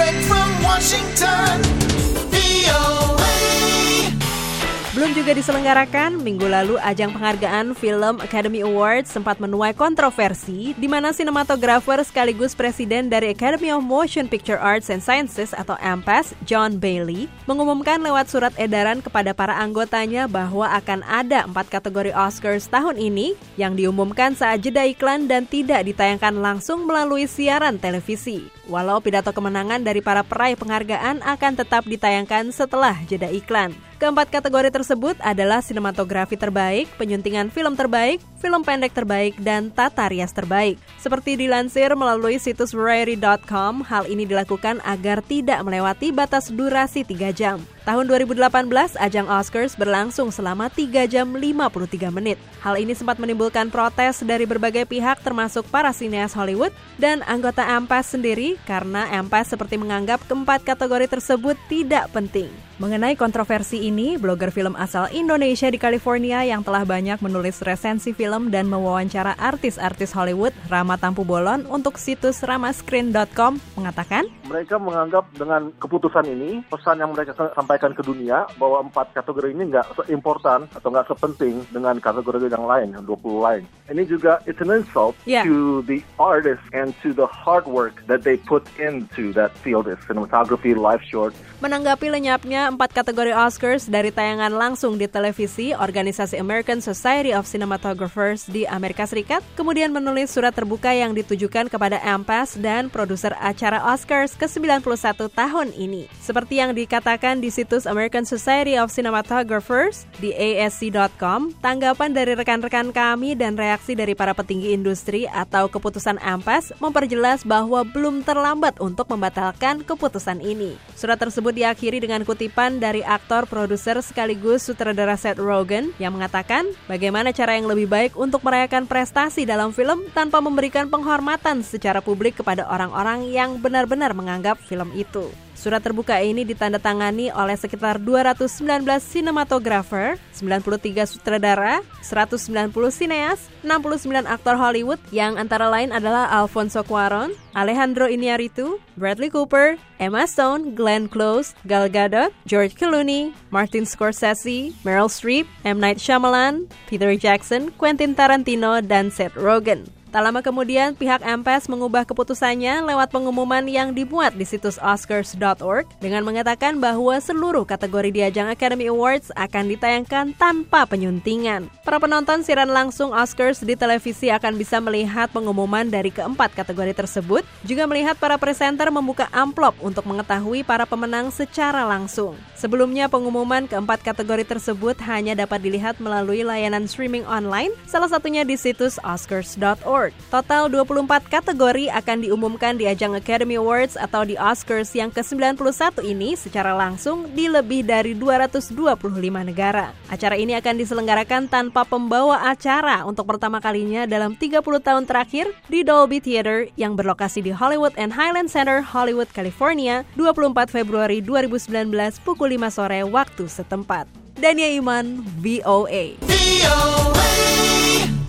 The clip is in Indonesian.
Direct from Washington, juga diselenggarakan, minggu lalu ajang penghargaan Film Academy Awards sempat menuai kontroversi di mana sinematografer sekaligus presiden dari Academy of Motion Picture Arts and Sciences atau AMPAS, John Bailey, mengumumkan lewat surat edaran kepada para anggotanya bahwa akan ada empat kategori Oscars tahun ini yang diumumkan saat jeda iklan dan tidak ditayangkan langsung melalui siaran televisi. Walau pidato kemenangan dari para peraih penghargaan akan tetap ditayangkan setelah jeda iklan. Keempat kategori tersebut adalah sinematografi terbaik, penyuntingan film terbaik, film pendek terbaik, dan tata rias terbaik. Seperti dilansir melalui situs Variety.com, hal ini dilakukan agar tidak melewati batas durasi 3 jam. Tahun 2018, ajang Oscars berlangsung selama 3 jam 53 menit. Hal ini sempat menimbulkan protes dari berbagai pihak termasuk para sineas Hollywood dan anggota AMPAS sendiri karena AMPAS seperti menganggap keempat kategori tersebut tidak penting. Mengenai kontroversi ini, blogger film asal Indonesia di California yang telah banyak menulis resensi film dan mewawancara artis-artis Hollywood, Rama Tampu Bolon untuk situs ramascreen.com mengatakan, mereka menganggap dengan keputusan ini pesan yang mereka sampaikan ke dunia bahwa empat kategori ini nggak seimportan atau nggak sepenting dengan kategori yang lain, 20 lain. Ini juga it's an insult Yeah. to the artists and to the hard work that they put into that field, cinematography, live short. Menanggapi lenyapnya empat kategori Oscars dari tayangan langsung di televisi, organisasi American Society of Cinematographers di Amerika Serikat kemudian menulis surat terbuka yang ditujukan kepada AMPAS dan produser acara Oscars ke-91 tahun ini. Seperti yang dikatakan di situs American Society of Cinematographers di asc.com, tanggapan dari rekan-rekan kami dan reaksi dari para petinggi industri atau keputusan AMPAS memperjelas bahwa belum terlambat untuk membatalkan keputusan ini. Surat tersebut diakhiri dengan kutipan dari aktor, produser sekaligus sutradara Seth Rogen yang mengatakan bagaimana cara yang lebih baik untuk merayakan prestasi dalam film tanpa memberikan penghormatan secara publik kepada orang-orang yang benar-benar menganggap film itu. Surat terbuka ini ditandatangani oleh sekitar 219 sinematografer, 93 sutradara, 190 sineas, 69 aktor Hollywood yang antara lain adalah Alfonso Cuarón, Alejandro Iñárritu, Bradley Cooper, Emma Stone, Glenn Close, Gal Gadot, George Clooney, Martin Scorsese, Meryl Streep, M. Night Shyamalan, Peter Jackson, Quentin Tarantino, dan Seth Rogen. Tak lama kemudian, pihak MPS mengubah keputusannya lewat pengumuman yang dimuat di situs oscars.org dengan mengatakan bahwa seluruh kategori di ajang Academy Awards akan ditayangkan tanpa penyuntingan. Para penonton siaran langsung Oscars di televisi akan bisa melihat pengumuman dari keempat kategori tersebut, juga melihat para presenter membuka amplop untuk mengetahui para pemenang secara langsung. Sebelumnya, pengumuman keempat kategori tersebut hanya dapat dilihat melalui layanan streaming online, salah satunya di situs oscars.org. Total 24 kategori akan diumumkan di ajang Academy Awards atau di Oscars yang ke-91 ini secara langsung di lebih dari 225 negara. Acara ini akan diselenggarakan tanpa pembawa acara untuk pertama kalinya dalam 30 tahun terakhir di Dolby Theater yang berlokasi di Hollywood and Highland Center, Hollywood, California, 24 Februari 2019 pukul 5 sore waktu setempat. Dania Iman, VOA. VOA.